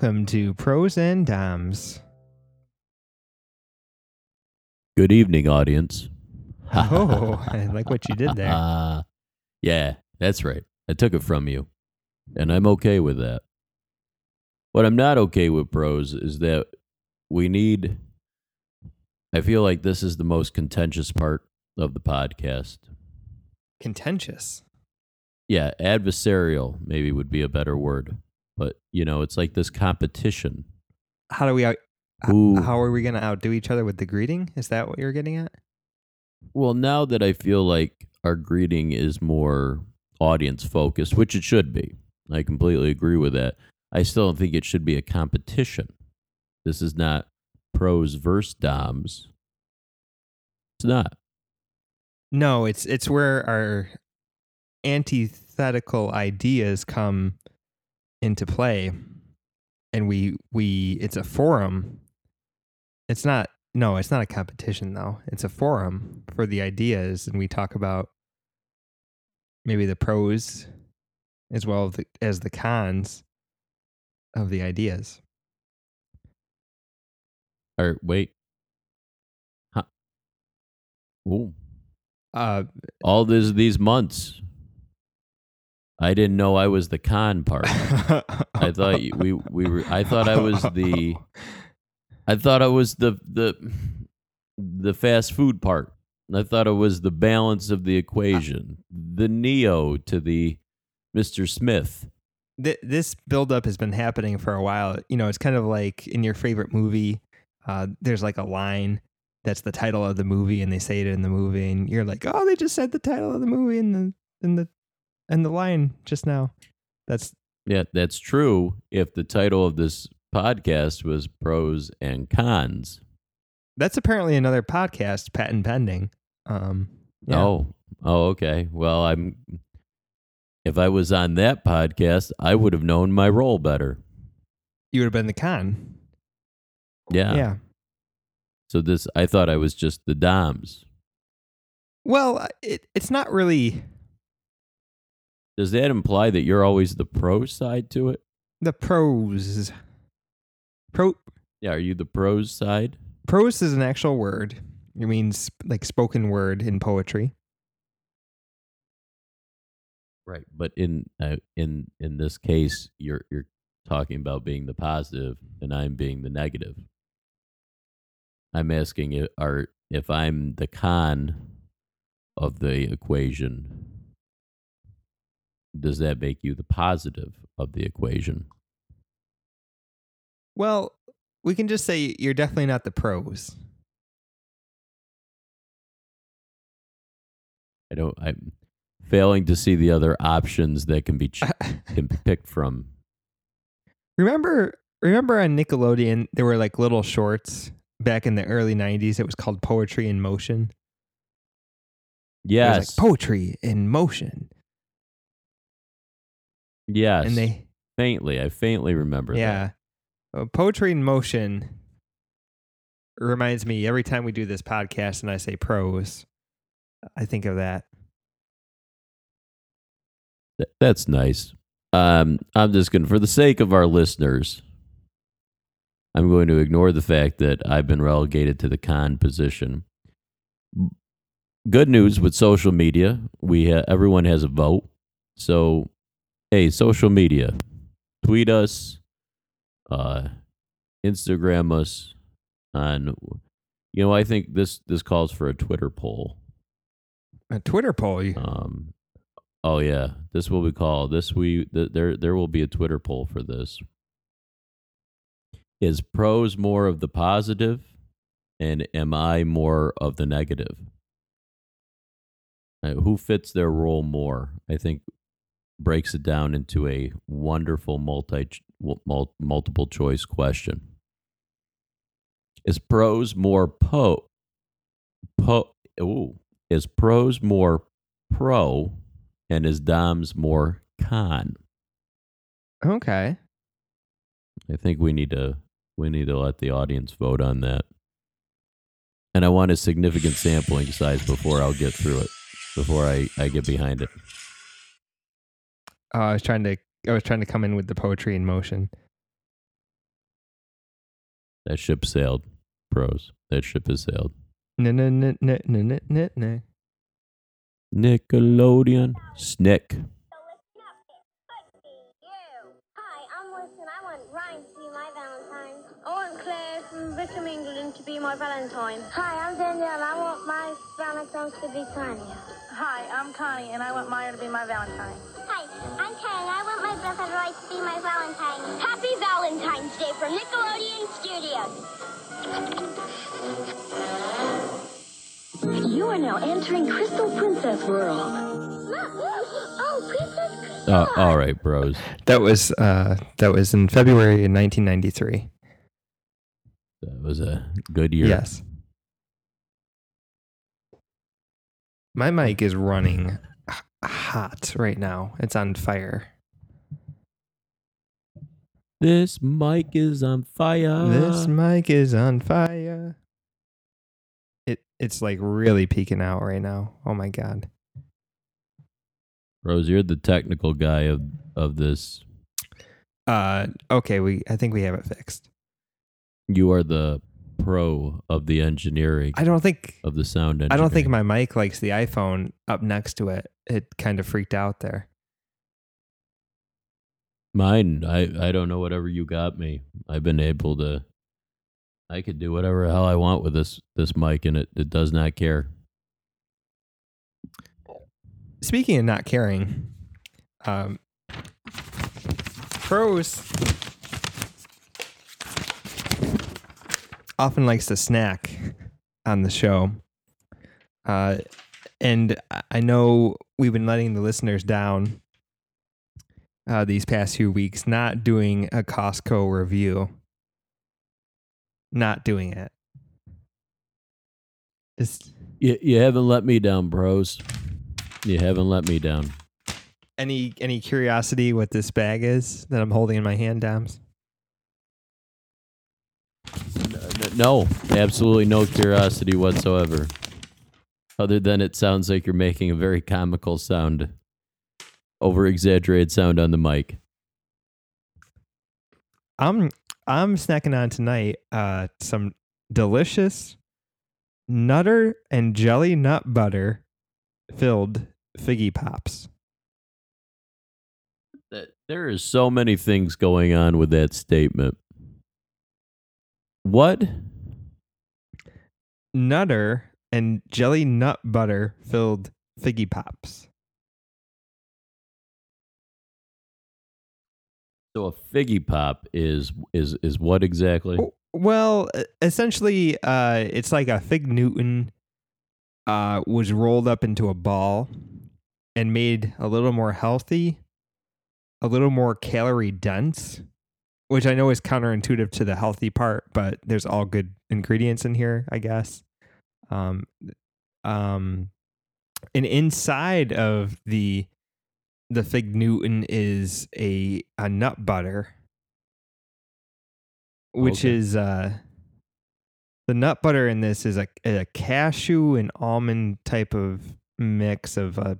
welcome to Pros and Doms. Good evening, audience. Oh, I like what you did there. Uh, yeah, that's right. I took it from you, and I'm okay with that. What I'm not okay with, pros, is that we need. I feel like this is the most contentious part of the podcast. Contentious. Yeah, adversarial maybe would be a better word, but you know, it's like this competition. How do we out? h- Who- How are we going to outdo each other with the greeting? Is that what you're getting at? Well, now that I feel like our greeting is more audience focused, which it should be, I completely agree with that. I still don't think it should be a competition. This is not pros versus doms. It's not. No, it's it's where our antithetical ideas come into play, and we we it's a forum. It's not no, it's not a competition though. It's a forum for the ideas, and we talk about maybe the pros as well as the, as the cons of the ideas. Or wait. Huh. Ooh. Uh, All this these months. I didn't know I was the con part. I thought we we were I thought I was the I thought I was the the the fast food part. I thought it was the balance of the equation, the Neo to the Mr. Smith. Th- this buildup has been happening for a while. You know, it's kind of like in your favorite movie, uh, there's like a line that's the title of the movie, and they say it in the movie, and you're like, oh, they just said the title of the movie in the in the and the line just now. That's Yeah, that's true. If the title of this podcast was pros and cons. that's apparently another podcast, patent pending. Um, yeah. Oh, oh, okay. Well, I'm. If I was on that podcast, I would have known my role better. you would have been the con. Yeah. yeah. So this, I thought I was just the Doms. Well, it, it's not really Does that imply that you're always the pro side to it? the pros. Pro Yeah, are you the pros side? prose is an actual word. It means like spoken word in poetry. Right. But in uh, in in this case, you're you're talking about being the positive, and I'm being the negative. I'm asking you, are if I'm the con of the equation, does that make you the positive of the equation? Well, we can just say you're definitely not the pros. I don't. I'm failing to see the other options that can be ch- can be picked from. remember, remember on Nickelodeon there were like little shorts back in the early '90s. It was called Poetry in Motion. It was Yes. like poetry in motion, yes. and they faintly, I faintly remember that. yeah, Uh, poetry in motion reminds me every time we do this podcast and I say prose, I think of that. Th- That's nice. Um, I'm just going to, for the sake of our listeners, I'm going to ignore the fact that I've been relegated to the con position. Good news with social media, we ha- everyone has a vote. So, hey, social media, tweet us, uh, Instagram us and You know, I think this this calls for a Twitter poll. A Twitter poll. you- Um, oh yeah, this will be called. This we th- there there will be a Twitter poll for this. Is pros more of the positive, and am I more of the negative? Uh, who fits their role more? I think breaks it down into a wonderful multi mul- multiple choice question. Is prose more po po ooh, is prose more pro and is Doms more con? Okay. I think we need to we need to let the audience vote on that. And I want a significant sampling size before I'll get through it. Before I, I get behind it. Uh, I was trying to I was trying to come in with the poetry in motion. That ship sailed, pros. That ship has sailed. No, no, no, no, no, no, no, no. Nickelodeon. Snick. Hi, I'm Winston. I want Ryan to be my Valentine. I want Claire from Wickham, England to be my Valentine. Hi, I'm Danielle. I want my Valentine to be Tanya. Hi, I'm Connie, and I want Maya to be my Valentine. Hi, I'm Karen. I want my brother Roy to be my Valentine. Happy Valentine's Day from Nickelodeon Studios. You are now entering Crystal Princess World. Oh, Princess Crystal. Uh, all right, bros. That was uh that was in February in 1993. That was a good year. Yes. My mic is running h- hot right now. It's on fire. This mic is on fire. this mic is on fire. It it's like really peaking out right now. Oh my god. Bros, you're the technical guy of of this. Uh okay, we I think we have it fixed. You are the pro of the engineering I don't think of the sound. I don't think my mic likes the iPhone up next to it. It kind of freaked out there. Mine, I, I don't know whatever you got me. I've been able to I could do whatever the hell I want with this this mic and it, it does not care. Speaking of not caring, um, pros often likes to snack on the show. Uh, and I- know we've been letting the listeners down uh, these past few weeks, not doing a Costco review. Not doing it. Just You, you haven't let me down, bros. You haven't let me down. any any curiosity what this bag is that I'm holding in my hand, Doms? N- No, absolutely no curiosity whatsoever. Other than it sounds like you're making a very comical sound, over exaggerated sound on the mic. I'm I'm snacking on tonight uh some delicious nutter and jelly nut butter filled figgy pops. There is so many things going on with that statement. What? Nutter and jelly nut butter filled figgy pops. So a figgy pop is is is what exactly? Well, essentially, uh, it's like a fig Newton uh, was rolled up into a ball and made a little more healthy, a little more calorie dense, which I know is counterintuitive to the healthy part, but there's all good ingredients in here, I guess. Um, um, and inside of the the fig Newton is a a nut butter which Okay. is uh the nut butter in this is a, a cashew and almond type of mix of a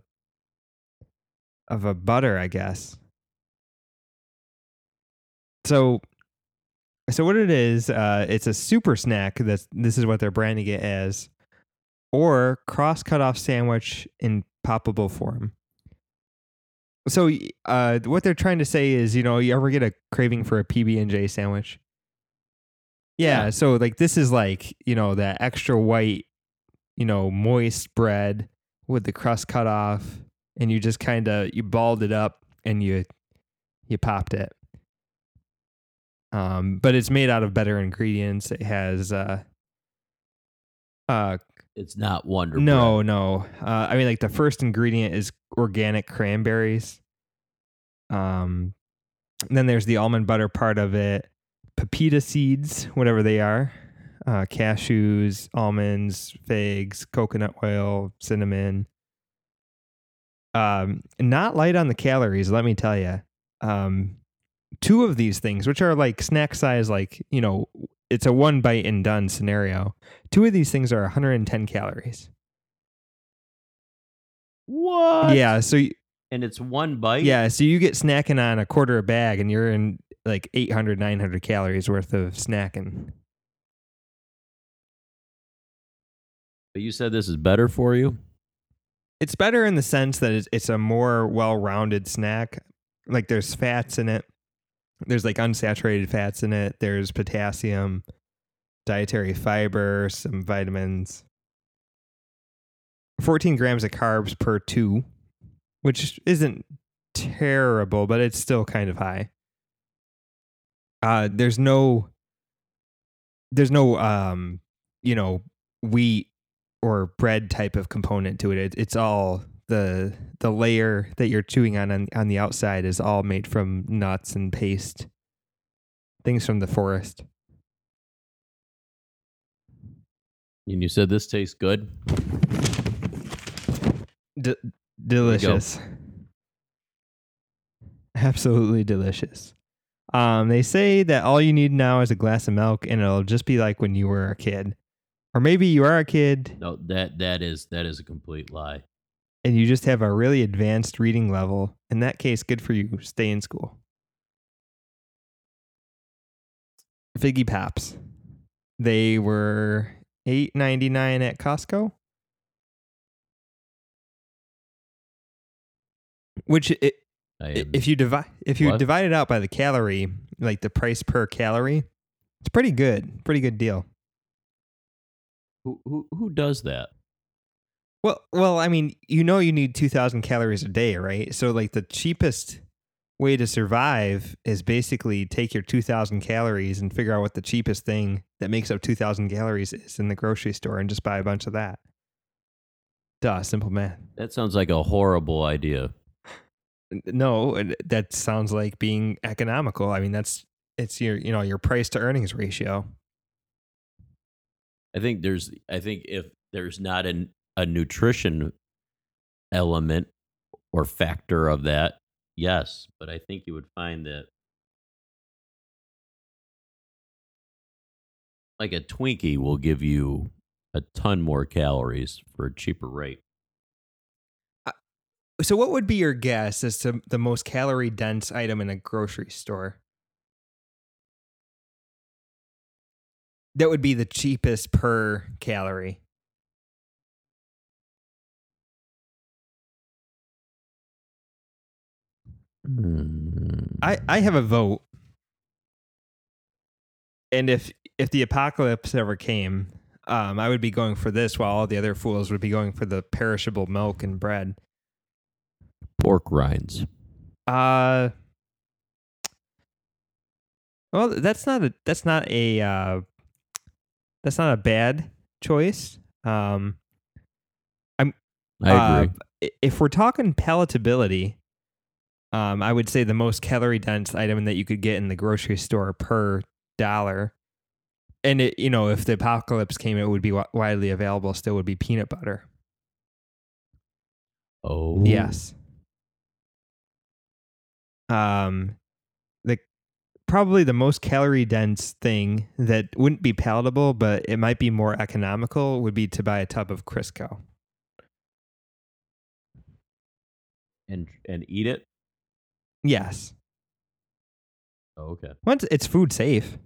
of a butter, I guess. So so what it is, uh it's a super snack that's this is what they're branding it as or cross cut off sandwich in poppable form. So uh what they're trying to say is, you know, you ever get a craving for a PB and J sandwich? Yeah, Yeah. so like this is like, you know, that extra white, you know, moist bread with the crust cut off and you just kind of you balled it up and you you popped it. Um but it's made out of better ingredients. It has uh uh It's not Wonder no, Bread. no. Uh, I mean, like the first ingredient is organic cranberries. Um, then there's the almond butter part of it, pepita seeds, whatever they are, uh, cashews, almonds, figs, coconut oil, cinnamon. Um, not light on the calories, let me tell you. Um, two of these things, which are like snack size, like, you know, it's a one bite and done scenario. Two of these things are 110 calories. What? Yeah. So, you, and it's one bite? Yeah. So you get snacking on a quarter a bag and you're in like 800, 900 calories worth of snacking. But you said this is better for you? It's better in the sense that it's a more well rounded snack. Like there's fats in it there's like unsaturated fats in it. There's potassium, dietary fiber, some vitamins. 14 grams of carbs per two, which isn't terrible, but it's still kind of high. Uh, there's no, there's no, um, you know, wheat or bread type of component to it. it it's all the the layer that you're chewing on, on on the outside is all made from nuts and paste, things from the forest. And you said this tastes good. D- delicious. Absolutely delicious. Um, they say that all you need now is a glass of milk, and it'll just be like when you were a kid, or maybe you are a kid No, that that is that is a complete lie. And you just have a really advanced reading level. In that case, good for you. Stay in school. Figgy Pops. They were eight ninety nine at Costco. Which it, I I- am, if you divide if you What? divide it out by the calorie, like the price per calorie, it's pretty good. Pretty good deal. who, who who does that? Well, well, I mean, you know, you need two thousand calories a day, right? So, like, the cheapest way to survive is basically take your two thousand calories and figure out what the cheapest thing that makes up two thousand calories is in the grocery store, and just buy a bunch of that. Duh, simple math. That sounds like a horrible idea. No, that sounds like being economical. I mean, that's it's your you know your price to earnings ratio. I think there's I think if there's not an, a nutrition element or factor of that, yes, but I think you would find that like a Twinkie will give you a ton more calories for a cheaper rate. Uh, so, what would be your guess as to the most calorie dense item in a grocery store? That would be the cheapest per calorie. I, I have a vote. And if if the apocalypse ever came, um, I would be going for this while all the other fools would be going for the perishable milk and bread. pork rinds. Uh well, that's not a that's not a uh, that's not a bad choice. Um, I uh, agree. i- if we're talking palatability, um, I would say the most calorie dense item that you could get in the grocery store per dollar, and it you know if the apocalypse came, it would be wi- widely available. Still, would be peanut butter. oh, Yes. Um, the probably the most calorie dense thing that wouldn't be palatable, but it might be more economical would be to buy a tub of Crisco. and and eat it. Yes, Oh, okay. once it's food safe.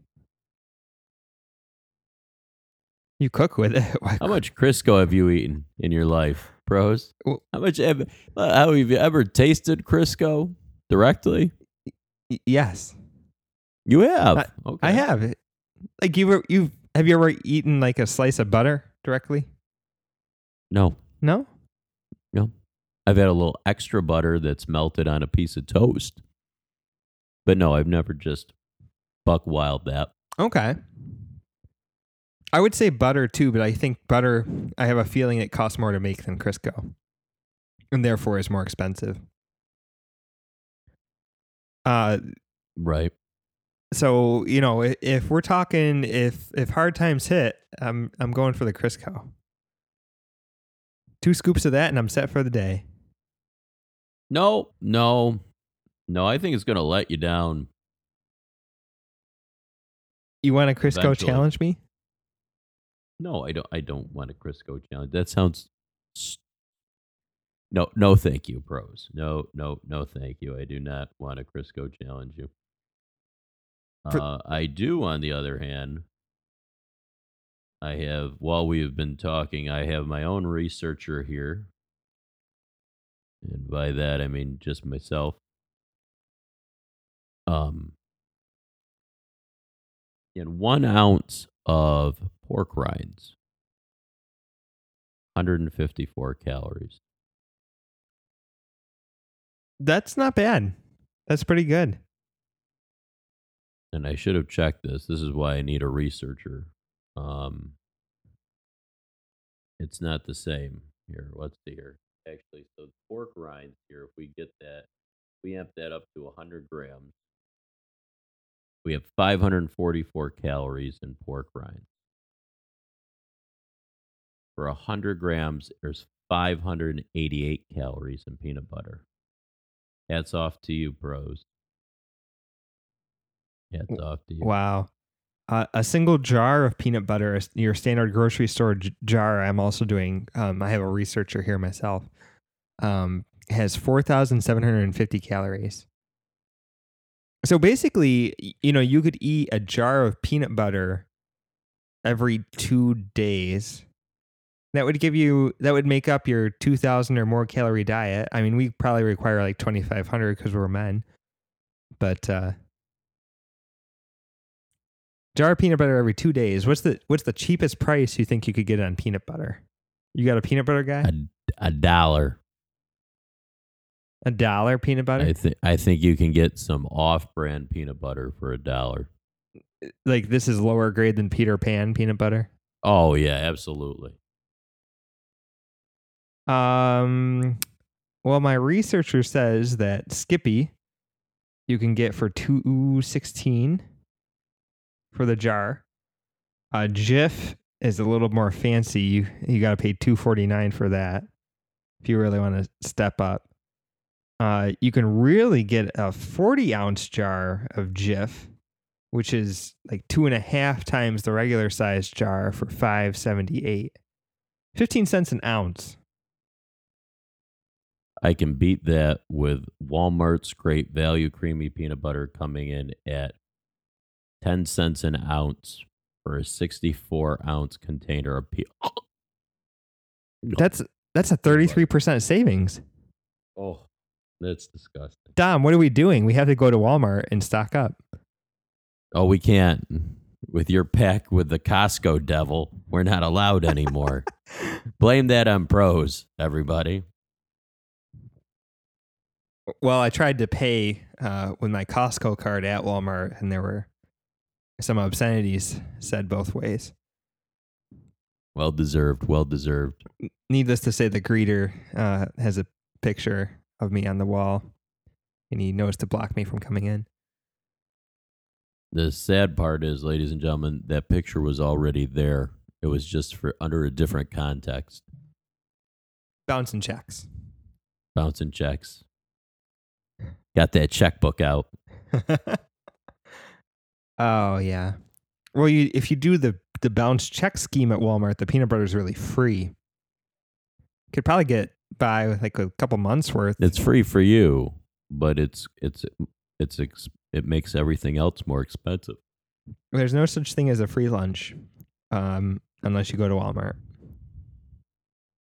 You cook with it. How much Crisco have you eaten in your life, pros? Well- How much have, uh, how have you ever tasted Crisco directly? Y- Yes, You have. I- okay. I have. Like you were, you have you ever eaten like a slice of butter directly? No. No, No. I've had a little extra butter that's melted on a piece of toast. But no, I've never just buck wild that. Okay. I would say butter too, but I think butter, I have a feeling it costs more to make than Crisco and therefore is more expensive. Uh, Right. so, you know, if we're talking, if, if hard times hit, I'm, I'm going for the Crisco. Two scoops of that and I'm set for the day. No, no, no. I think it's going to let you down. You want a Crisco Eventually. challenge me? No, I don't. I don't want a Crisco challenge. That sounds. No, no, thank you, pros. No, no, no, thank you. I do not want a Crisco challenge you. Uh, I do, on the other hand, I have while we have been talking, I have my own researcher here. And by that I mean just myself. Um and one ounce of pork rinds, 154 calories. That's not bad. That's pretty good. And I should have checked this. This is why I need a researcher. Um, it's not the same here. Let's see here. Actually, so pork rinds here, if we get that, we amp that up to 100 grams. We have 544 calories in pork rinds. For 100 grams, there's 588 calories in peanut butter. Hats off to you, bros. Hats off to you. Wow. A single jar of peanut butter, your standard grocery store j- jar. I'm also doing. Um, I have a researcher here myself. Um, has four thousand seven hundred and fifty calories. So basically, you know, you could eat a jar of peanut butter every two days. That would give you. That would make up your two thousand or more calorie diet. I mean, we probably require like twenty five hundred because we're men, but. uh jar of peanut butter every two days. What's the what's the cheapest price you think you could get on peanut butter? You got a peanut butter guy? A, a dollar. A dollar peanut butter? I think I think you can get some off-brand peanut butter for a dollar. like this is lower grade than Peter Pan peanut butter. Oh yeah, absolutely. Um, well, my researcher says that Skippy you can get for two sixteen for the jar. Uh, Jif is a little more fancy. You you got to pay two forty nine for that if you really want to step up. Uh, you can really get a forty ounce jar of Jif, which is like two and a half times the regular size jar for five seventy eight. Fifteen cents an ounce. I can beat that with Walmart's great value creamy peanut butter coming in at 10 cents an ounce for a 64 ounce container of pe- That's that's a thirty three percent savings. Oh, that's disgusting. Dom, what are we doing? We have to go to Walmart and stock up. Oh, we can't. With your pack with the Costco devil, we're not allowed anymore. Blame that on pros, everybody. Well, I tried to pay uh, with my Costco card at Walmart, and there were some obscenities said both ways. Well deserved. Well deserved. Needless to say, the greeter uh, has a picture of me on the wall, and he knows to block me from coming in. The sad part is, ladies and gentlemen, that picture was already there. It was just for under a different context. Bouncing checks. Bouncing checks. Got that checkbook out. oh yeah. Well, you if you do the the bounce check scheme at Walmart, the peanut butter is really free. Could probably get by with like a couple months worth. It's free for you, but it's it's it's ex- it makes everything else more expensive. There's no such thing as a free lunch, um, unless you go to Walmart.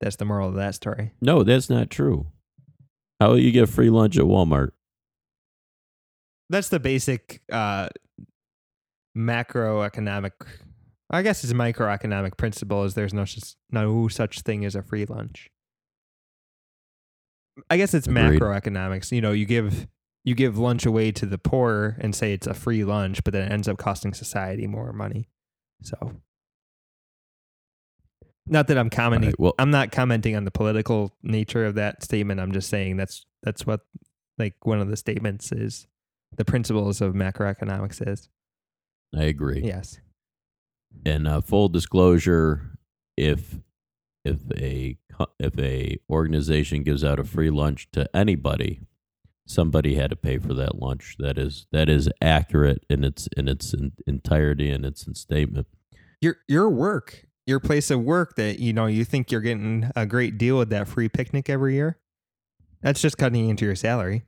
That's the moral of that story. No, that's not true. How will you get free lunch at Walmart? That's the basic uh, macroeconomic. I guess it's a microeconomic principle. Is there's no such no such thing as a free lunch. I guess it's Agreed. macroeconomics. You know, you give you give lunch away to the poor and say it's a free lunch, but then it ends up costing society more money. So, not that I'm commenting. right, well- I'm not commenting on the political nature of that statement. I'm just saying that's that's what like one of the statements is. The principles of macroeconomics is I agree. yes. And uh, full disclosure, if if a if a organization gives out a free lunch to anybody, somebody had to pay for that lunch. That is that is accurate in its in its en- entirety and its statement. Your your work, your place of work that you know you think you're getting a great deal with that free picnic every year. That's just cutting into your salary.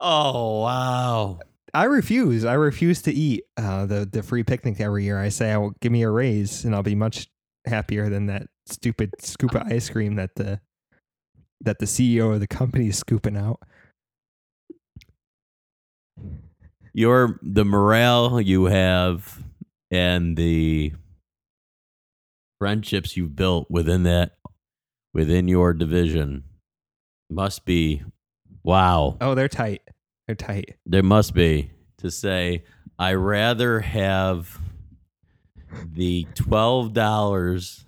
Oh wow. I refuse. I refuse to eat uh, the the free picnic every year. I say, I will give me a raise, and I'll be much happier than that stupid scoop of ice cream that the that the CEO of the company is scooping out. Your the morale you have and the friendships you've built within that within your division must be wow. Oh, they're tight. They're tight. There must be to say I rather have the twelve dollars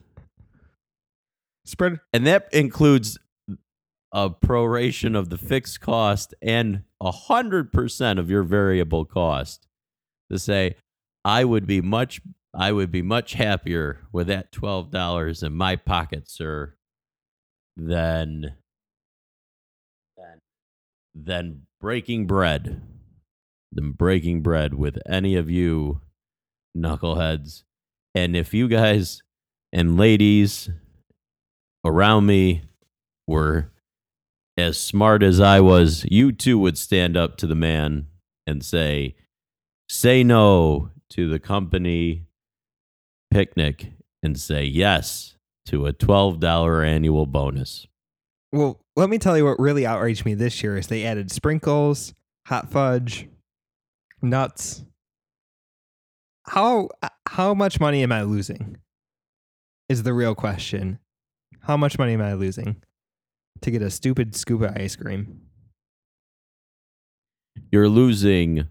Spread. and that includes a proration of the fixed cost and a hundred percent of your variable cost to say I would be much I would be much happier with that twelve dollars in my pocket, sir, than than than breaking bread. Than breaking bread with any of you knuckleheads. And if you guys and ladies around me were as smart as I was, you too would stand up to the man and say, say no to the company picnic and say yes to a $12 annual bonus. Well, let me tell you what really outraged me this year is they added sprinkles, hot fudge, nuts. How uh, how much money am I losing? Is the real question. How much money am I losing to get a stupid scoop of ice cream? You're losing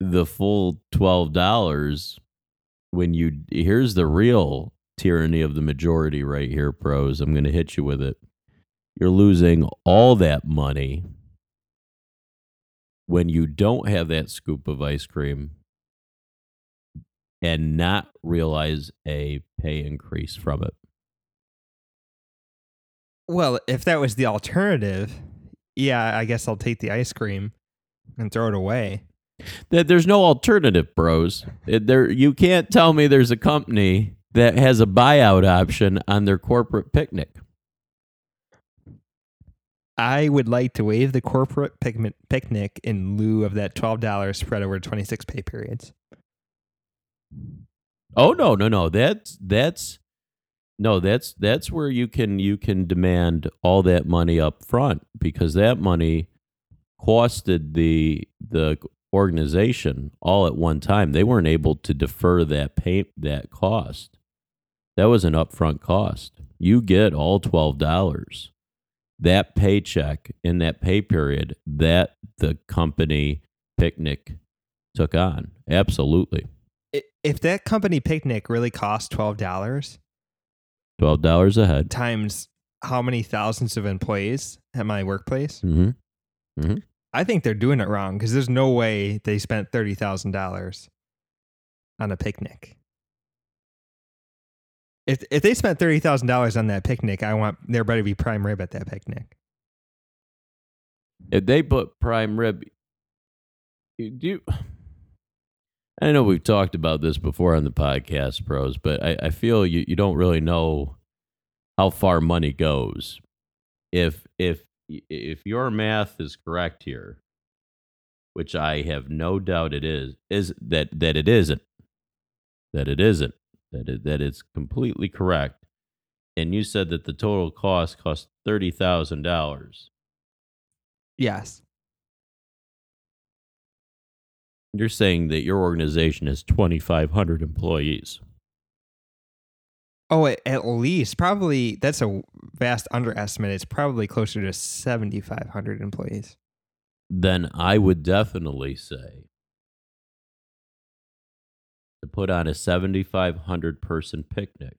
the full $12 when you here's the real tyranny of the majority right here pros. I'm going to hit you with it. You're losing all that money when you don't have that scoop of ice cream and not realize a pay increase from it. Well, if that was the alternative, yeah, I guess I'll take the ice cream and throw it away. There's no alternative, bros. Uh, there, you can't tell me there's a company that has a buyout option on their corporate picnic. I would like to waive the corporate picnic picnic in lieu of that twelve dollars spread over twenty six pay periods. Oh no, no, no. That's that's no, that's that's where you can you can demand all that money up front because that money costed the the organization all at one time. They weren't able to defer that pay that cost. That was an upfront cost. You get all twelve dollars. That paycheck in that pay period that the company picnic took on. Absolutely. If that company picnic really cost twelve dollars Twelve dollars a head. times how many thousands of employees at my workplace, Mm-hmm. I think they're doing it wrong because there's no way they spent thirty thousand dollars on a picnic. If if they spent thirty thousand dollars on that picnic, I want there better be prime rib at that picnic. If they put prime rib, you do. I know we've talked about this before on the podcast, pros, but I, I feel you, you don't really know how far money goes. If if if your math is correct here, which I have no doubt it is, is that that it isn't, that it isn't, that it, that it's completely correct, and you said that the total cost cost thirty thousand dollars. Yes. You're saying that your organization has 2,500 employees. Oh, at, at least probably that's a vast underestimate. It's probably closer to seventy five hundred employees. Then I would definitely say to put on a 7,500 person picnic.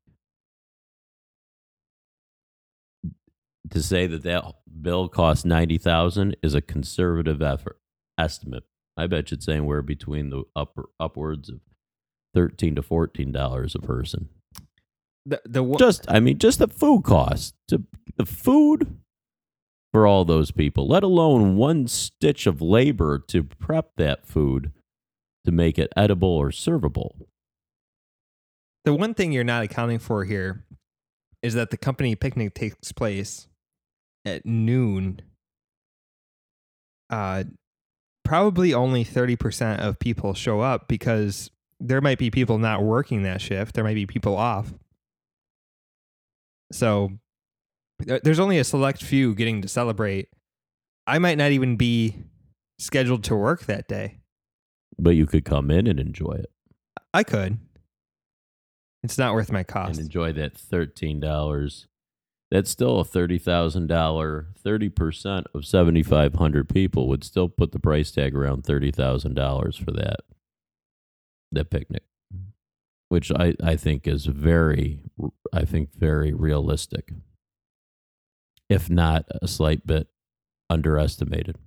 To say that that bill costs 90,000 is a conservative effort estimate. I bet you it's anywhere between the upper upwards of 13 to 14 dollars a person. The the one- just I mean just the food cost to the food for all those people, let alone one stitch of labor to prep that food to make it edible or servable. the one thing you're not accounting for here is that the company picnic takes place at noon uh, probably only 30% of people show up because there might be people not working that shift. There might be people off. So there's only a select few getting to celebrate. I might not even be scheduled to work that day. But you could come in and enjoy it I could. It's not worth my cost. and enjoy that thirteen dollars. That's still a thirty thousand dollar. Thirty percent of seventy five hundred people would still put the price tag around thirty thousand dollars for that that picnic, which I I think is very I think very realistic, if not a slight bit underestimated.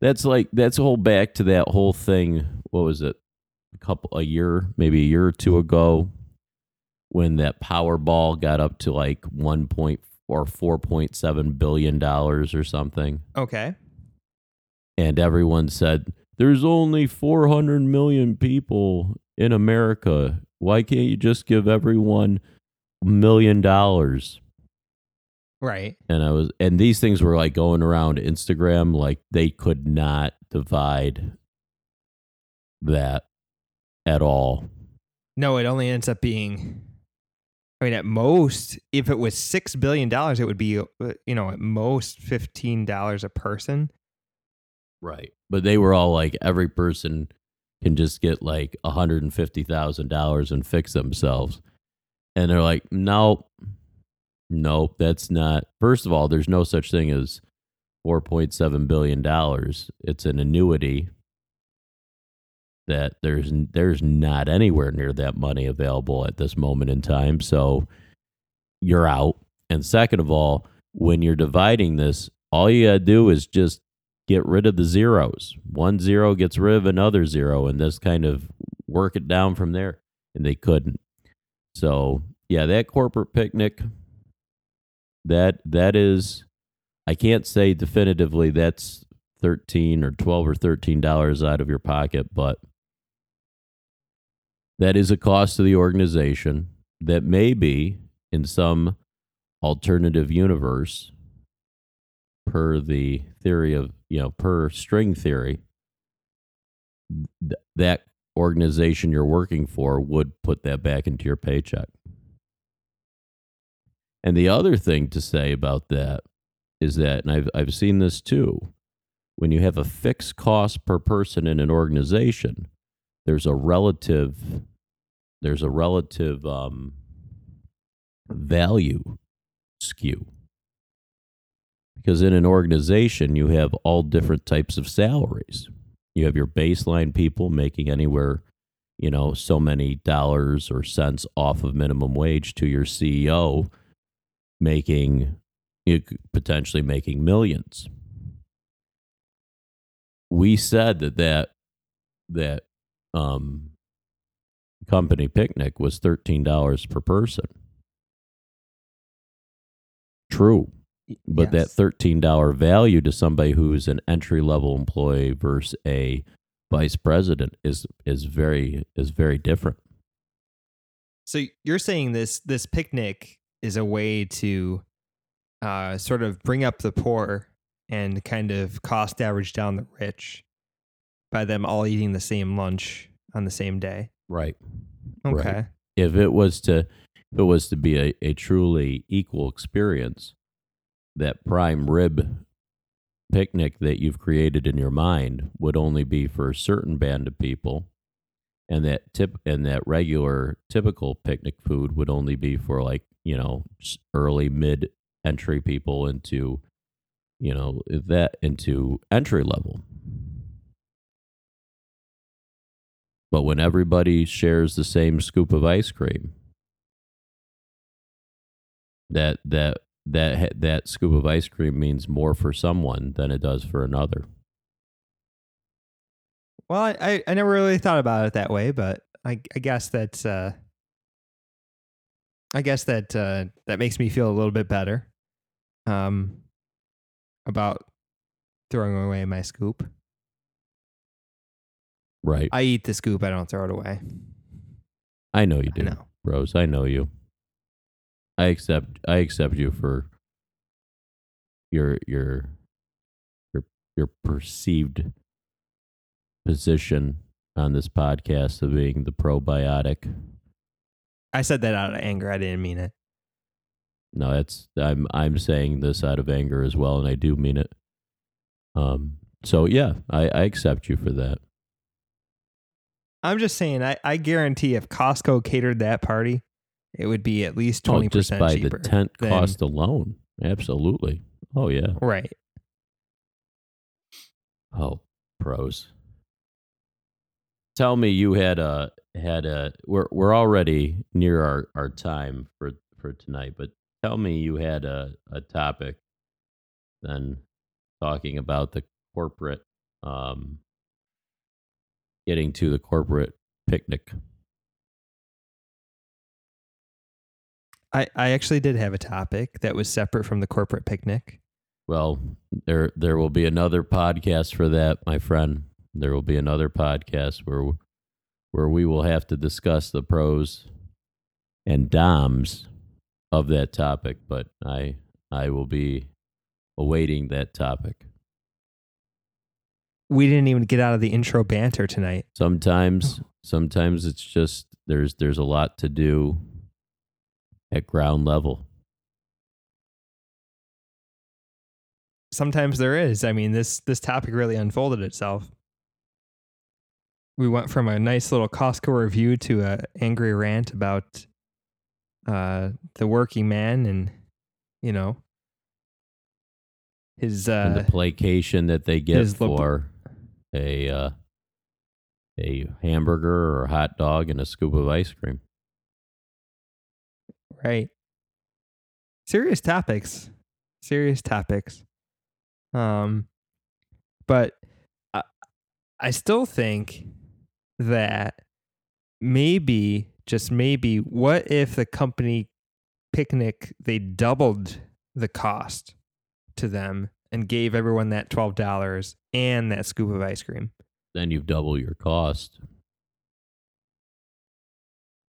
That's like that's a whole back to that whole thing. What was it? A couple a year, maybe a year or two ago, when that Powerball got up to like one point or four point seven billion dollars or something, Okay. and everyone said there's only four hundred million people in America. Why can't you just give everyone a million dollars? Right. and I was and these things were like going around Instagram like they could not divide that at all. No, it only ends up being. I mean, at most, if it was six billion dollars, it would be, uh, you know, at most fifteen dollars a person. Right. But they were all like every person can just get like a hundred and fifty thousand dollars and fix themselves. And they're like, No, nope, that's not first of all, there's no such thing as four point seven billion dollars. It's an annuity that there's there's not anywhere near that money available at this moment in time. So you're out. And second of all, when you're dividing this, all you gotta do is just get rid of the zeros. One zero gets rid of another zero, and this kind of work it down from there. And they couldn't. So yeah, that corporate picnic, that that is, I can't say definitively that's thirteen or twelve or thirteen dollars out of your pocket, but that is a cost to the organization that may be in some alternative universe per the theory of you know per string theory th- that organization you're working for would put that back into your paycheck and the other thing to say about that is that and I've I've seen this too when you have a fixed cost per person in an organization there's a relative there's a relative um, value skew. Because in an organization you have all different types of salaries. You have your baseline people making anywhere you know so many dollars or cents off of minimum wage to your ceo making potentially making millions. We said that that that um company picnic was $13 per person. True. But Yes. that $13 value to somebody who's an entry level employee versus a vice president is is very is very different. So you're saying this this picnic is a way to uh, sort of bring up the poor and kind of cost average down the rich by them all eating the same lunch on the same day. right Okay. Right. if it was to if it was to be a, a truly equal experience that prime rib picnic that you've created in your mind would only be for a certain band of people and that tip and that regular typical picnic food would only be for like you know early mid entry people into you know that into entry level. But when everybody shares the same scoop of ice cream that that that that scoop of ice cream means more for someone than it does for another Well, I, I, I never really thought about it that way, but I, I guess that's uh, I guess that uh, that makes me feel a little bit better um, about throwing away my scoop. right I eat the scoop. I don't throw it away. i know you I do know. rose i know you i accept i accept you for your your your your perceived position on this podcast of being the probiotic. I said that out of anger. I didn't mean it. No, that's I'm I'm saying this out of anger as well, and I do mean it. Um. So yeah, I, I accept you for that. I'm just saying. I, I guarantee if Costco catered that party, it would be at least Oh, twenty just percent by cheaper. the tent than- cost alone. Absolutely. Oh yeah. Right. Oh, pros. Tell me you had a had a we're we're already near our, our time for for tonight, but tell me you had a, a topic then talking about the corporate um getting to the corporate picnic. I, I actually did have a topic that was separate from the corporate picnic. Well, there there will be another podcast for that, my friend. There will be another podcast where where we will have to discuss the pros and doms of that topic, but I I will be awaiting that topic. We didn't even get out of the intro banter tonight. Sometimes sometimes it's just there's there's a lot to do at ground level. Sometimes there is. I mean, this this topic really unfolded itself. We went from a nice little Costco review to a angry rant about uh, the working man and you know his and uh, the placation that they get for a uh, a hamburger or a hot dog and a scoop of ice cream. right. Serious topics. Serious topics. Um but I, I still think that maybe just maybe what if the company picnic they doubled the cost to them and gave everyone that $12 and that scoop of ice cream Then you've double your cost.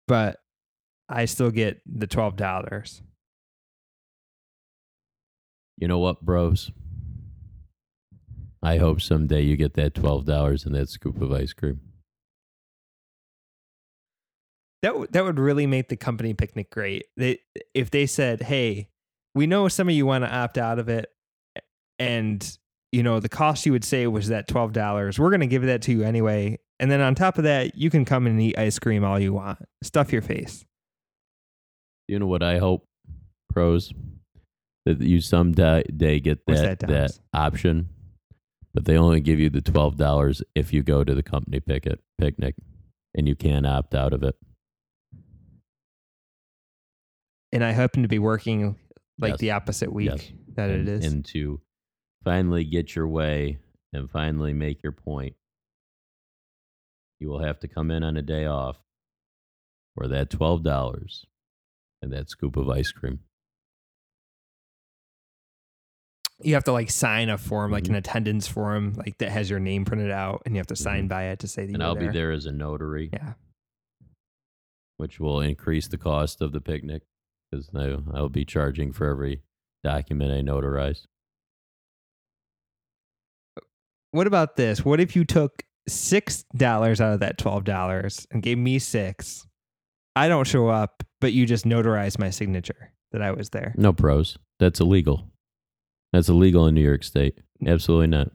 but i still get the $12 You know what, bros? I hope someday you get that twelve dollars and that scoop of ice cream. That w- that would really make the company picnic great. They if they said, "Hey, we know some of you want to opt out of it, and you know the cost you would say was that twelve dollars. We're going to give that to you anyway, and then on top of that, you can come and eat ice cream all you want. Stuff your face." You know what I hope, pros, that you someday day get that that, that, option, but they only give you the twelve dollars if you go to the company picket picnic, and you can't opt out of it. And I happen to be working like Yes. the opposite week Yes. that and, it is. and to finally get your way and finally make your point, you will have to come in on a day off for that twelve dollars and that scoop of ice cream. you have to like sign a form, like Mhm. an attendance form, like that has your name printed out, and you have to sign Mhm. by it to say that And I'll there. be there as a notary, Yeah. which will increase the cost of the picnic because I'll be charging for every document I notarize. What about this? What if you took six dollars out of that twelve dollars and gave me six? I don't show up, but you just notarize my signature that I was there. No pros. That's illegal. That's illegal in New York State. Absolutely not.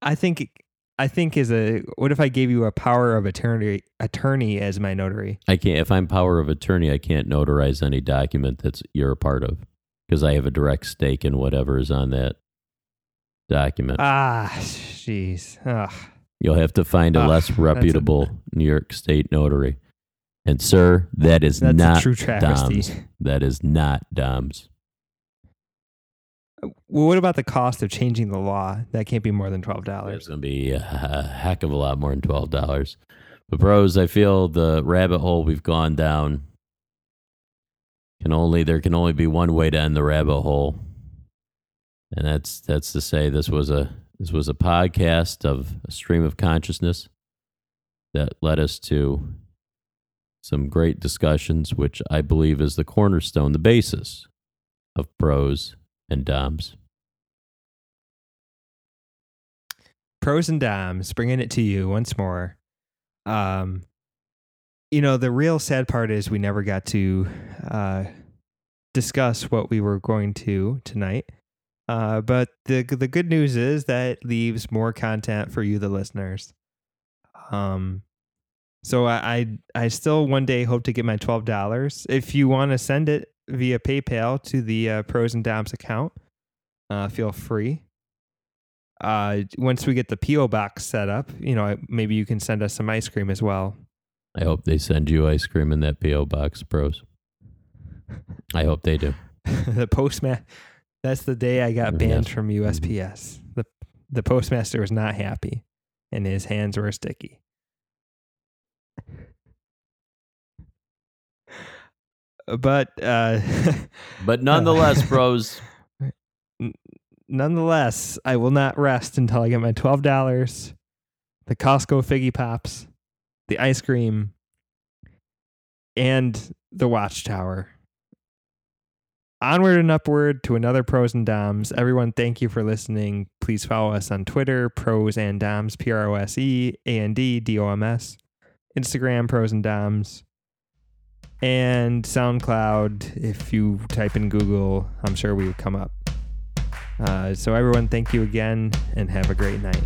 I think I think is a what if I gave you a power of attorney attorney as my notary? I can't. If I'm power of attorney, I can't notarize any document that's you're a part of because I have a direct stake in whatever is on that document. Ah, jeez. You'll have to find a ah, less that's a- reputable New York State notary. And sir, that is not true travesty. Dom's. That is not Dom's. Well, what about the cost of changing the law? That can't be more than twelve dollars. It's going to be a heck of a lot more than twelve dollars. But bros, I feel the rabbit hole we've gone down can only there can only be one way to end the rabbit hole, and that's that's to say this was a this was a podcast of a stream of consciousness that led us to some great discussions, which I believe is the cornerstone, the basis of pros and doms. Pros and doms, bringing it to you once more. Um, you know, the real sad part is we never got to uh, discuss what we were going to tonight. Uh, but the the good news is that leaves more content for you, the listeners. Um, so I I, I still one day hope to get my twelve dollars. If you want to send it via PayPal to the uh, Pros and Doms account, uh, feel free. Uh, once we get the PO box set up, you know, maybe you can send us some ice cream as well. I hope they send you ice cream in that PO box, bros. I hope they do. the postman. That's the day I got banned Yes. from USPS. the The postmaster was not happy, and his hands were sticky. But uh, But nonetheless, bros, nonetheless, I will not rest until I get my twelve dollars, the Costco Figgy Pops, the ice cream, and the watchtower. Onward and upward to another pros and doms. Everyone, thank you for listening. Please follow us on Twitter, pros and doms, P R O S E A N D D O M S, Instagram, pros and doms, and SoundCloud. If you type in Google, I'm sure we would come up. Uh, so, everyone, thank you again and have a great night.